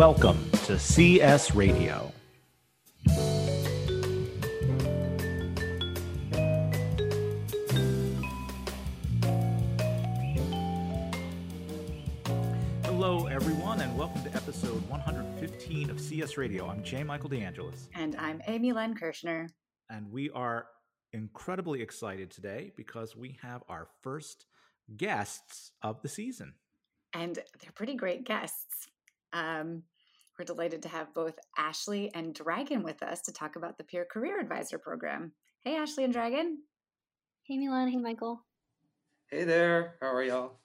Welcome to CS Radio. Hello, everyone, and welcome to episode 115 of CS Radio. I'm J. Michael DeAngelis. And I'm Amy Lynn Kirschner. And we are incredibly excited today because we have our first guests of the season. And they're pretty great guests. Um, we're delighted to have both Ashley and Dragon with us to talk about the Peer Career Advisor Program. Hey, Ashley and Dragon. Hey, Milan. Hey, Michael. Hey there. How are y'all?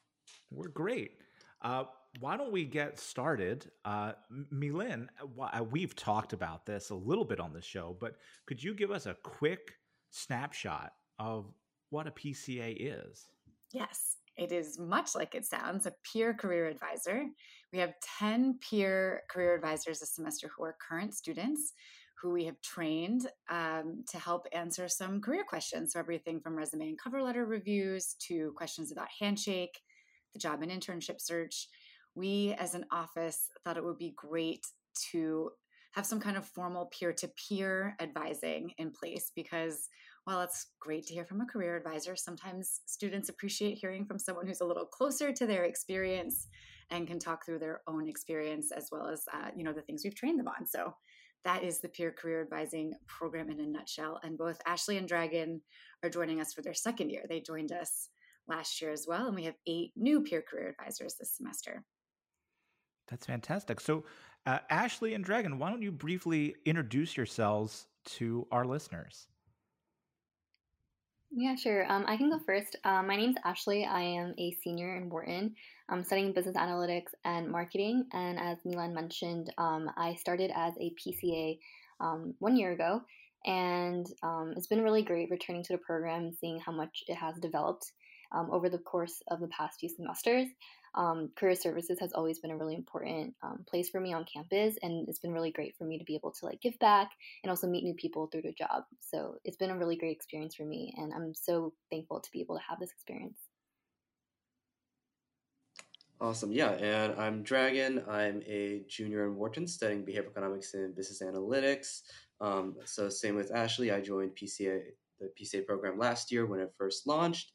We're great. Uh, why don't we get started? Uh, Milan, uh, we've talked about this a little bit on the show, but could you give us a quick snapshot of what a PCA is? Yes. It is much like it sounds a peer career advisor. We have 10 peer career advisors this semester who are current students who we have trained um, to help answer some career questions. So, everything from resume and cover letter reviews to questions about Handshake, the job and internship search. We, as an office, thought it would be great to have some kind of formal peer to peer advising in place because while it's great to hear from a career advisor, sometimes students appreciate hearing from someone who's a little closer to their experience and can talk through their own experience as well as uh, you know the things we've trained them on. So that is the peer career advising program in a nutshell. And both Ashley and Dragon are joining us for their second year. They joined us last year as well, and we have eight new peer career advisors this semester. That's fantastic. So, uh, Ashley and Dragon, why don't you briefly introduce yourselves to our listeners? Yeah, sure. Um, I can go first. Um, my name's Ashley. I am a senior in Wharton. I'm studying business analytics and marketing. And as Milan mentioned, um, I started as a PCA um, one year ago. And um, it's been really great returning to the program, seeing how much it has developed um, over the course of the past few semesters um, career services has always been a really important um, place for me on campus and it's been really great for me to be able to like give back and also meet new people through the job. So it's been a really great experience for me and i'm so thankful to be able to have this experience. Awesome. Yeah and i'm dragon. I'm a junior in wharton studying behavioral economics and business analytics. Um, so same with ashley. I joined pca the pca program last year when it first launched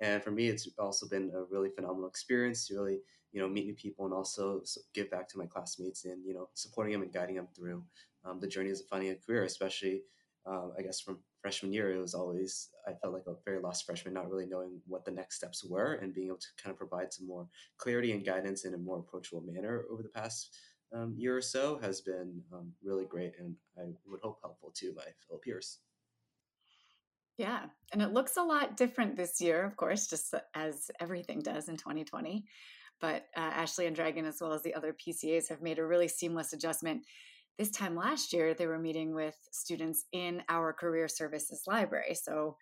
and for me, it's also been a really phenomenal experience to really, you know, meet new people and also give back to my classmates and, you know, supporting them and guiding them through um, the journey of finding a career, especially, um, I guess, from freshman year, it was always, I felt like a very lost freshman, not really knowing what the next steps were and being able to kind of provide some more clarity and guidance in a more approachable manner over the past um, year or so has been um, really great and I would hope helpful to my fellow peers. Yeah. And it looks a lot different this year, of course, just as everything does in 2020. But uh, Ashley and Dragon, as well as the other PCAs, have made a really seamless adjustment. This time last year, they were meeting with students in our career services library. So,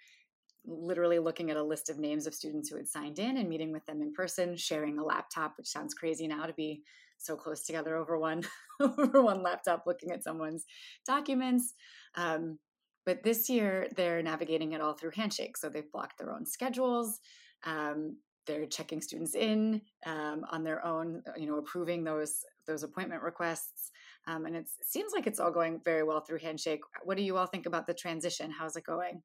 literally looking at a list of names of students who had signed in and meeting with them in person, sharing a laptop, which sounds crazy now to be so close together over one over one laptop, looking at someone's documents. Um, but this year, they're navigating it all through Handshake. So they've blocked their own schedules. Um, they're checking students in um, on their own, uh, you know, approving those those appointment requests. Um, and it seems like it's all going very well through Handshake. What do you all think about the transition? How's it going?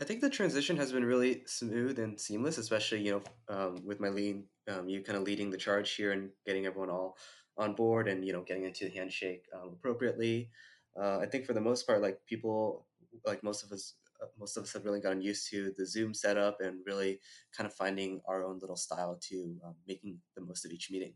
I think the transition has been really smooth and seamless, especially you know um, with my lead, um, you kind of leading the charge here and getting everyone all on board and you know getting into handshake um, appropriately uh, I think for the most part, like people, like most of us, uh, most of us have really gotten used to the Zoom setup and really kind of finding our own little style to um, making the most of each meeting.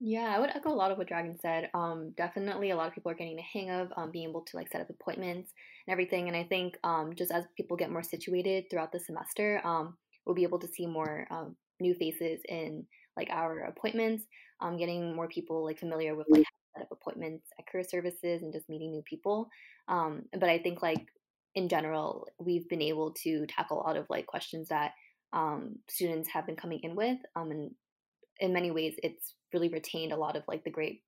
Yeah, I would echo a lot of what Dragon said. Um, definitely, a lot of people are getting the hang of um, being able to like set up appointments and everything. And I think um, just as people get more situated throughout the semester, um, we'll be able to see more um, new faces in like our appointments. Um, getting more people like familiar with like set up appointments at career services and just meeting new people. Um, but I think like in general, we've been able to tackle a lot of like questions that um, students have been coming in with. Um, and in many ways, it's really retained a lot of like the great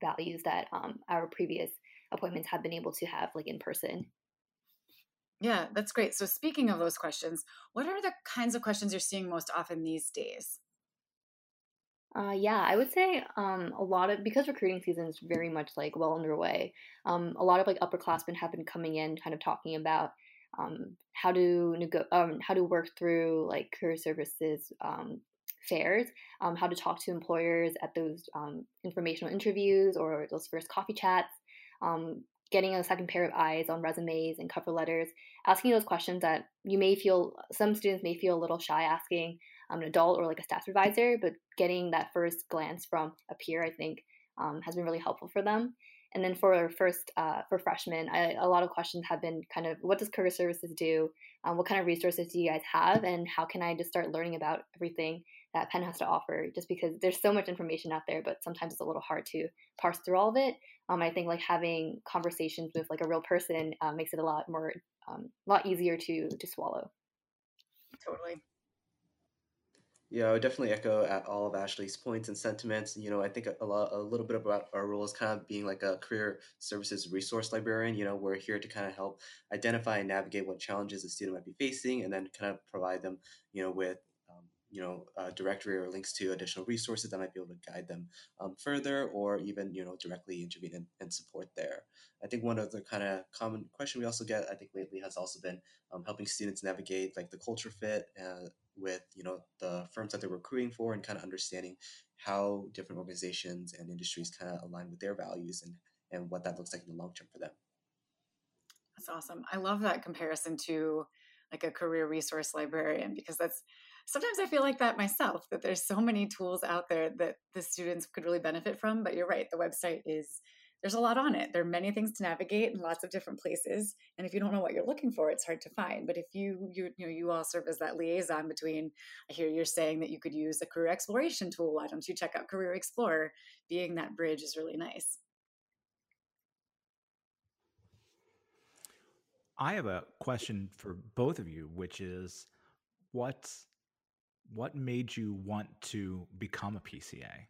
values that um, our previous appointments have been able to have like in person. Yeah, that's great. So, speaking of those questions, what are the kinds of questions you're seeing most often these days? Uh, yeah, I would say um, a lot of because recruiting season is very much like well underway. Um, a lot of like upperclassmen have been coming in, kind of talking about um, how to um, how to work through like career services um, fairs, um, how to talk to employers at those um, informational interviews or those first coffee chats, um, getting a second pair of eyes on resumes and cover letters, asking those questions that you may feel some students may feel a little shy asking um, an adult or like a staff advisor, but getting that first glance from a peer, I think, um, has been really helpful for them. And then for our first uh, for freshmen, I, a lot of questions have been kind of what does career services do? Um, what kind of resources do you guys have? And how can I just start learning about everything that Penn has to offer? Just because there's so much information out there, but sometimes it's a little hard to parse through all of it. Um, I think like having conversations with like a real person uh, makes it a lot more, um, a lot easier to to swallow. Totally. Yeah, I would definitely echo at all of Ashley's points and sentiments. You know, I think a, lot, a little bit about our role is kind of being like a career services resource librarian. You know, we're here to kind of help identify and navigate what challenges a student might be facing, and then kind of provide them, you know, with you know directory or links to additional resources that might be able to guide them um, further, or even you know directly intervene and, and support there. I think one of the kind of common question we also get, I think lately, has also been um, helping students navigate like the culture fit. Uh, with you know the firms that they're recruiting for and kind of understanding how different organizations and industries kind of align with their values and and what that looks like in the long term for them that's awesome i love that comparison to like a career resource librarian because that's sometimes i feel like that myself that there's so many tools out there that the students could really benefit from but you're right the website is there's a lot on it. There are many things to navigate in lots of different places. And if you don't know what you're looking for, it's hard to find. But if you you you know you all serve as that liaison between, I hear you're saying that you could use a career exploration tool. Why don't you check out Career Explorer? Being that bridge is really nice. I have a question for both of you, which is what what made you want to become a PCA?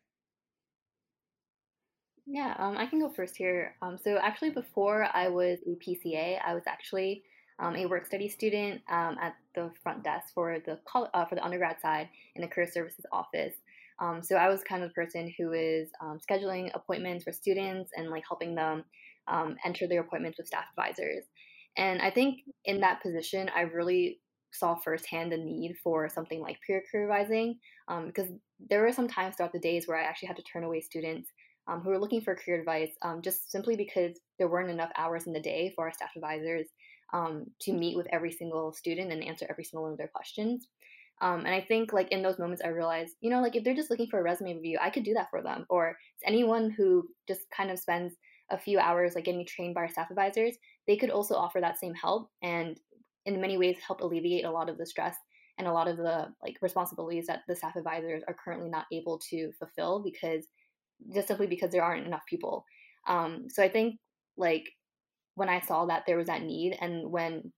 Yeah, um, I can go first here. Um, so actually, before I was a PCA, I was actually um, a work study student um, at the front desk for the col- uh, for the undergrad side in the career services office. Um, so I was kind of the person who is um, scheduling appointments for students and like helping them enter their appointments with staff advisors. And I think in that position, I really saw firsthand the need for something like peer career advising because there were some times throughout the days where I actually had to turn away students um, who were looking for career advice um, just simply because there weren't enough hours in the day for our staff advisors um, to meet with every single student and answer every single one of their questions. Um, and I think like in those moments, I realized, you know, like if they're just looking for a resume review, I could do that for them. Or anyone who just kind of spends a few hours like getting trained by our staff advisors, they could also offer that same help and in many ways help alleviate a lot of the stress and a lot of the like responsibilities that the staff advisors are currently not able to fulfill because just simply because there aren't enough people. Um, so I think like when I saw that there was that need, and when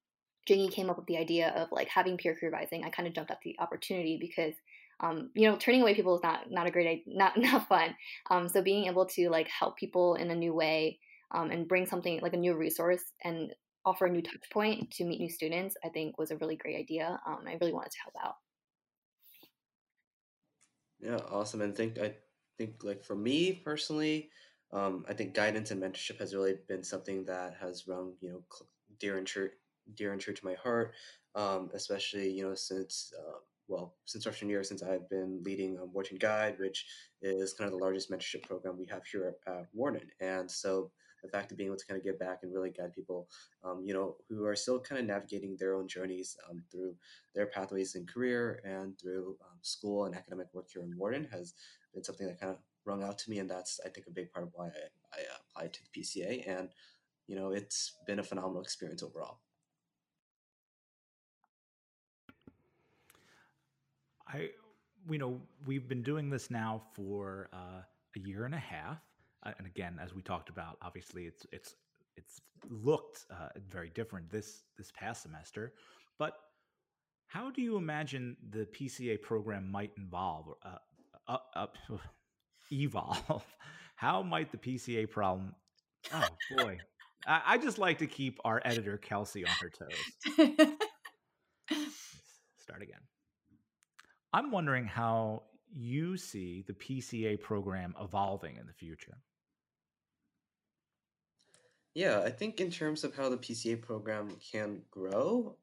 Jingy came up with the idea of like having peer career advising, I kind of jumped at the opportunity because um, you know turning away people is not not a great not not fun. Um, so being able to like help people in a new way um, and bring something like a new resource and offer a new touch point to meet new students, I think was a really great idea. Um, I really wanted to help out. Yeah, awesome. And think I think like for me personally, um, I think guidance and mentorship has really been something that has rung you know dear and true, dear and true to my heart, um, especially you know since. Uh, well, since freshman year, since I've been leading um, Wharton Guide, which is kind of the largest mentorship program we have here at Wharton. And so the fact of being able to kind of give back and really guide people, um, you know, who are still kind of navigating their own journeys um, through their pathways in career and through um, school and academic work here in Wharton has been something that kind of rung out to me, and that's I think a big part of why I, I applied to the PCA, and you know it's been a phenomenal experience overall. I, you know, we've been doing this now for uh, a year and a half, and again, as we talked about, obviously it's it's it's looked uh, very different this this past semester, but how do you imagine the PCA program might involve uh, up, up evolve, how might the PCA problem? Oh boy, I, I just like to keep our editor Kelsey on her toes. Start again. I'm wondering how you see the PCA program evolving in the future? Yeah, I think in terms of how the PCA program can grow,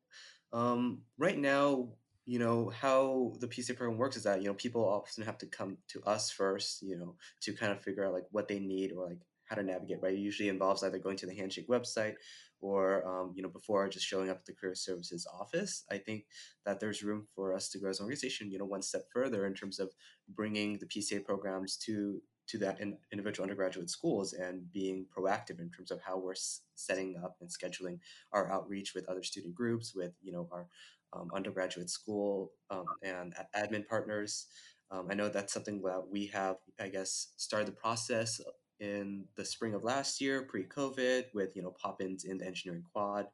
um, right now, you know, how the PCA program works is that, you know, people often have to come to us first, you know, to kind of figure out like what they need or like how to navigate, right? It usually involves either going to the Handshake website or, um, you know, before just showing up at the career services office. I think that there's room for us to grow as an organization, you know, one step further in terms of bringing the PCA programs to to that in, individual undergraduate schools and being proactive in terms of how we're s- setting up and scheduling our outreach with other student groups, with you know our um, undergraduate school um, and admin partners. Um, I know that's something that we have, I guess, started the process in the spring of last year, pre-COVID, with you know pop-ins in the engineering quad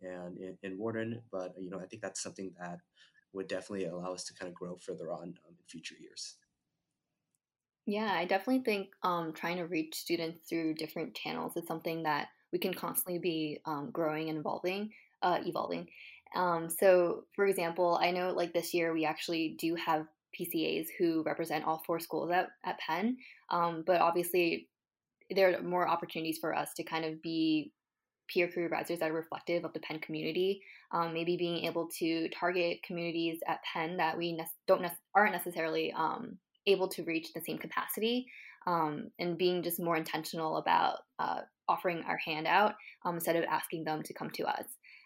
and in, in Wharton. But you know, I think that's something that would definitely allow us to kind of grow further on um, in future years. Yeah, I definitely think um, trying to reach students through different channels is something that we can constantly be um, growing and evolving. Uh, evolving. Um, so, for example, I know like this year we actually do have PCAs who represent all four schools at, at Penn, um, but obviously there are more opportunities for us to kind of be peer career advisors that are reflective of the Penn community. Um, maybe being able to target communities at Penn that we ne- don't ne- aren't necessarily um, able to reach the same capacity, um, and being just more intentional about uh, offering our hand out um, instead of asking them to come to us.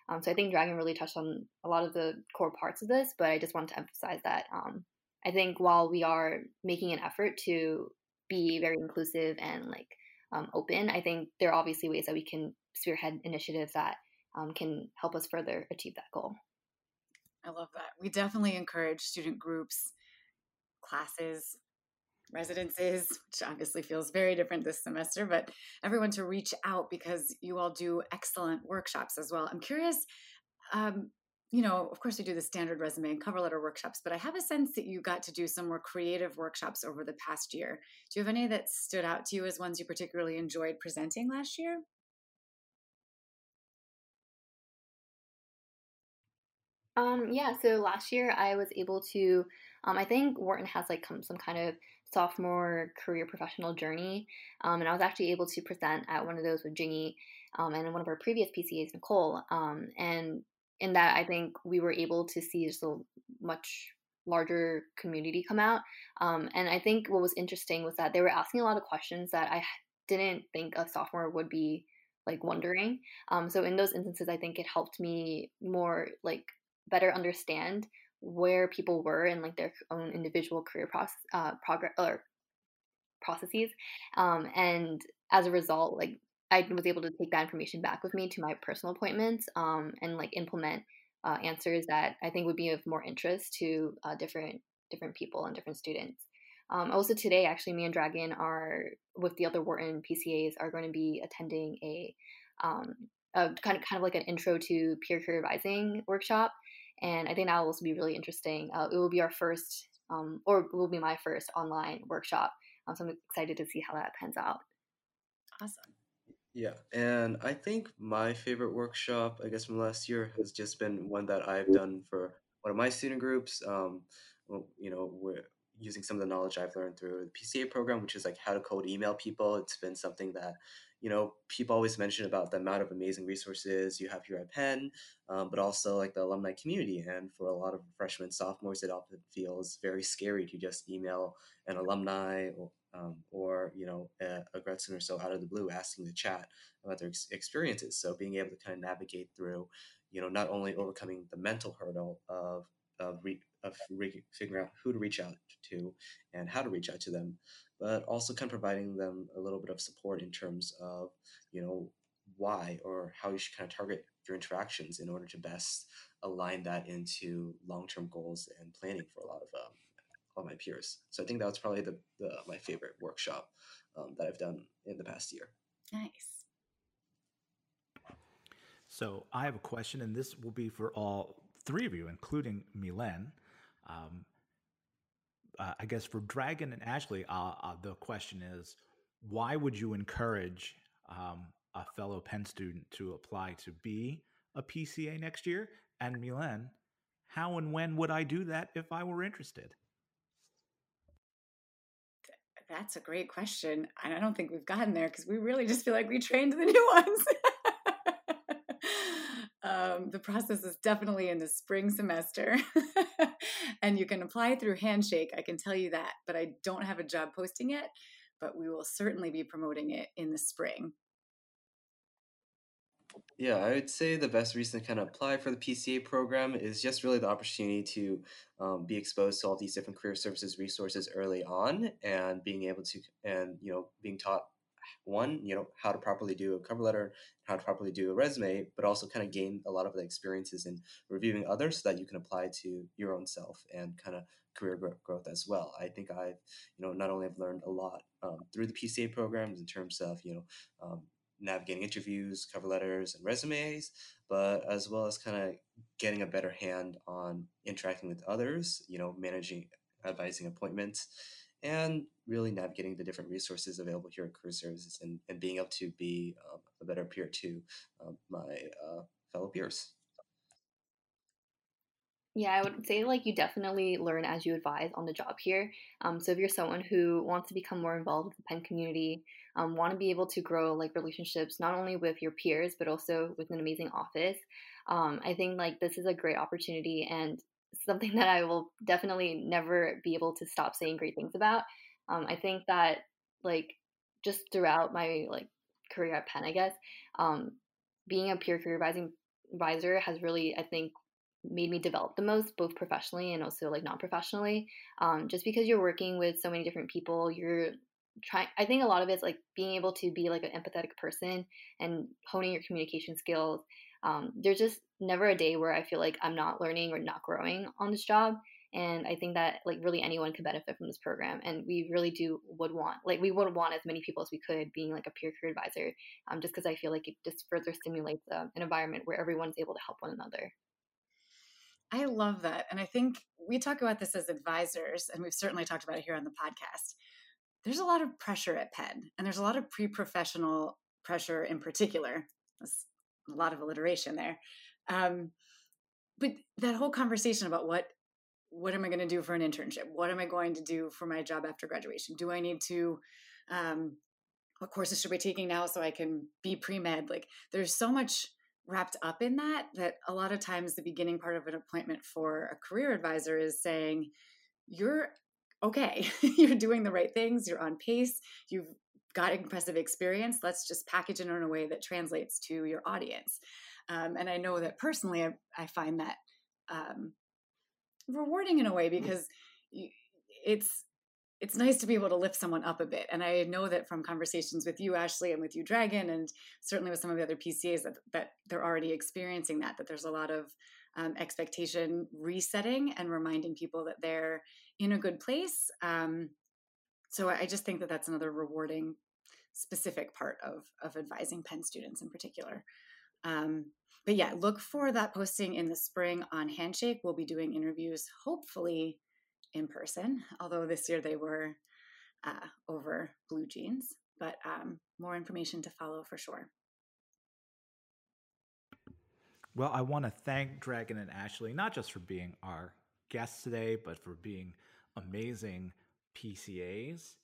Um, so I think Dragon really touched on a lot of the core parts of this, but I just wanted to emphasize that um, I think while we are making an effort to be very inclusive and like um, open, I think there are obviously ways that we can spearhead initiatives that can help us further achieve that goal. I love that. We definitely encourage student groups, classes, residences, which obviously feels very different this semester, but everyone to reach out because you all do excellent workshops as well. I'm curious, um, you know, of course, we do the standard resume and cover letter workshops, but I have a sense that you got to do some more creative workshops over the past year. Do you have any that stood out to you as ones you particularly enjoyed presenting last year? Um, yeah, so last year I was able to, um, I think Wharton has like come, some kind of sophomore career professional journey, um, and I was actually able to present at one of those with Jingy um, and one of our previous PCAs, Nicole. Um, and in that, I think we were able to see just a much larger community come out. Um, and I think what was interesting was that they were asking a lot of questions that I didn't think a sophomore would be like wondering. Um, so in those instances, I think it helped me more like better understand where people were in like their own individual career process uh, progress or processes um, and as a result like i was able to take that information back with me to my personal appointments um, and like implement uh, answers that i think would be of more interest to uh, different different people and different students. Um, also today actually me and dragon are with the other wharton pcas are going to be attending a, um, a kind of kind of like an intro to peer career advising workshop and I think that will also be really interesting. Uh, it will be our first, um, or it will be my first online workshop. Um, so I'm excited to see how that pans out. Awesome. Yeah, and I think my favorite workshop, I guess from last year, has just been one that I've done for one of my student groups. Um, you know, we're using some of the knowledge I've learned through the PCA program, which is like how to cold email people. It's been something that you know, people always mention about the amount of amazing resources you have here at Penn, um, but also like the alumni community. And for a lot of freshmen, sophomores, it often feels very scary to just email an alumni or, um, or you know, a, a grad student or so out of the blue asking to chat about their ex- experiences. So being able to kind of navigate through, you know, not only overcoming the mental hurdle of of, re- of re- figuring out who to reach out to and how to reach out to them, but also kind of providing them a little bit of support in terms of, you know, why or how you should kind of target your interactions in order to best align that into long-term goals and planning for a lot of um, all my peers. So I think that was probably the, the my favorite workshop um, that I've done in the past year. Nice. So I have a question, and this will be for all three of you, including Milen. Um, uh, I guess for Dragon and Ashley, uh, uh, the question is, why would you encourage um, a fellow Penn student to apply to be a PCA next year? And Milen, how and when would I do that if I were interested? That's a great question. And I don't think we've gotten there because we really just feel like we trained the new ones. um, the process is definitely in the spring semester. and you can apply through Handshake. I can tell you that. But I don't have a job posting yet. But we will certainly be promoting it in the spring. Yeah, I would say the best reason to kind of apply for the PCA program is just really the opportunity to um, be exposed to all these different career services resources early on and being able to, and, you know, being taught one, you know, how to properly do a cover letter, how to properly do a resume, but also kind of gain a lot of the experiences in reviewing others so that you can apply to your own self and kind of career growth as well. I think I've, you know, not only have learned a lot um, through the PCA programs in terms of, you know, um, navigating interviews, cover letters, and resumes, but as well as kind of getting a better hand on interacting with others, you know, managing, advising appointments, and really navigating the different resources available here at Career Services and, and being able to be um, a better peer to um, my uh, fellow peers. Yeah, I would say like you definitely learn as you advise on the job here. Um, so if you're someone who wants to become more involved with the Penn community, um, want to be able to grow like relationships not only with your peers but also with an amazing office, um, I think like this is a great opportunity and something that I will definitely never be able to stop saying great things about. Um, I think that like just throughout my like career at Penn, I guess, um, being a peer career advising advisor has really, I think, made me develop the most, both professionally and also like non professionally. Um, just because you're working with so many different people, you're trying. I think a lot of it's like being able to be like an empathetic person and honing your communication skills. Um, there's just never a day where I feel like I'm not learning or not growing on this job. And I think that like really anyone could benefit from this program, and we really do would want like we would want as many people as we could being like a peer career advisor, um, just because I feel like it just further stimulates uh, an environment where everyone's able to help one another. I love that. And I think we talk about this as advisors, and we've certainly talked about it here on the podcast. There's a lot of pressure at Penn, and there's a lot of pre professional pressure in particular. A lot of alliteration there. Um, but that whole conversation about what what am I going to do for an internship? What am I going to do for my job after graduation? Do I need to um, what courses should I be taking now so I can be pre med? Like, there's so much wrapped up in that that a lot of times the beginning part of an appointment for a career advisor is saying you're okay you're doing the right things you're on pace you've got impressive experience let's just package it in a way that translates to your audience um, and i know that personally i, I find that um, rewarding in a way because it's it's nice to be able to lift someone up a bit. And I know that from conversations with you, Ashley, and with you, Dragon, and certainly with some of the other PCAs that, that they're already experiencing that, that there's a lot of um, expectation resetting and reminding people that they're in a good place. Um, so I just think that that's another rewarding, specific part of, of advising Penn students in particular. Um, but yeah, look for that posting in the spring on Handshake. We'll be doing interviews, hopefully in person, although this year they were uh, over BlueJeans, but um, more information to follow for sure. Well, I want to thank Dragon and Ashley, not just for being our guests today, but for being amazing PCAs.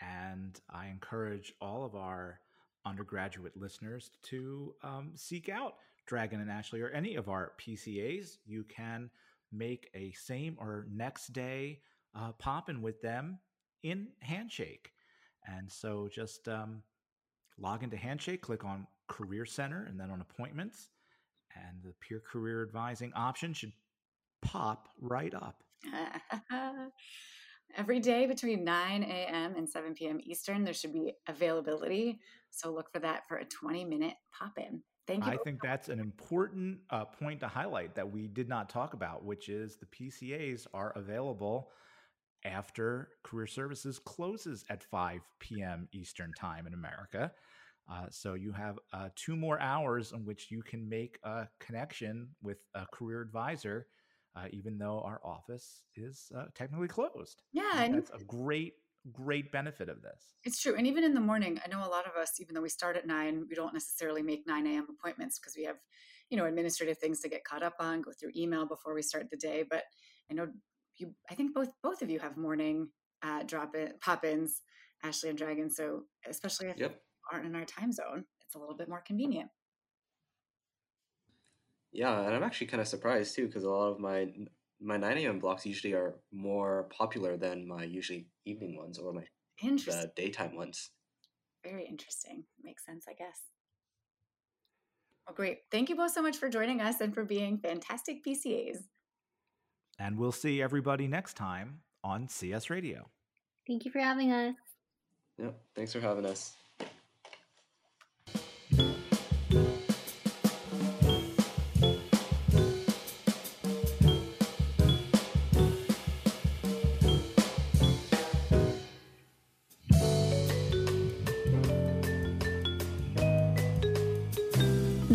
And I encourage all of our undergraduate listeners to um, seek out Dragon and Ashley or any of our PCAs. You can make a same or next day uh, popping with them in Handshake. And so just um, log into Handshake, click on Career Center, and then on Appointments, and the peer career advising option should pop right up. Every day between 9 a.m. and 7 p.m. Eastern, there should be availability. So look for that for a 20 minute pop in. Thank you. I think that's an important uh, point to highlight that we did not talk about, which is the PCAs are available after career services closes at 5 p.m. Eastern Time in America. Uh, so you have uh, two more hours in which you can make a connection with a career advisor, uh, even though our office is uh, technically closed. Yeah, and that's a great great benefit of this. It's true. And even in the morning, I know a lot of us, even though we start at nine, we don't necessarily make 9 a.m. appointments because we have, you know, administrative things to get caught up on, go through email before we start the day. But I know you, I think both, both of you have morning uh, drop in, pop ins. Ashley and Dragon. So especially if Yep. you aren't in our time zone, it's a little bit more convenient. Yeah, and I'm actually kind of surprised too because a lot of my my 9 a.m. blocks usually are more popular than my usually evening ones or my uh, Interesting. the daytime ones. Very interesting. Makes sense, I guess. Well, great. Thank you both so much for joining us and for being fantastic PCAs. And we'll see everybody next time on CS Radio. Thank you for having us. Yep. Thanks for having us.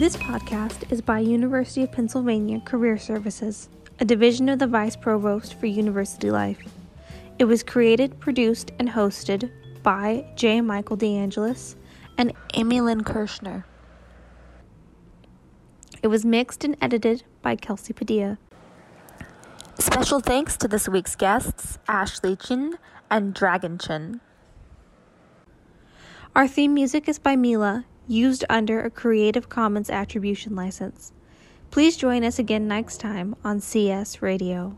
This podcast is by University of Pennsylvania Career Services, a division of the Vice Provost for University Life. It was created, produced, and hosted by J. Michael DeAngelis and Amy Lynn Kirschner. It was mixed and edited by Kelsey Padilla. Special thanks to this week's guests, Ashley Chin and Dragon Chin. Our theme music is by Mila, used under a Creative Commons Attribution license. Please join us again next time on CS Radio.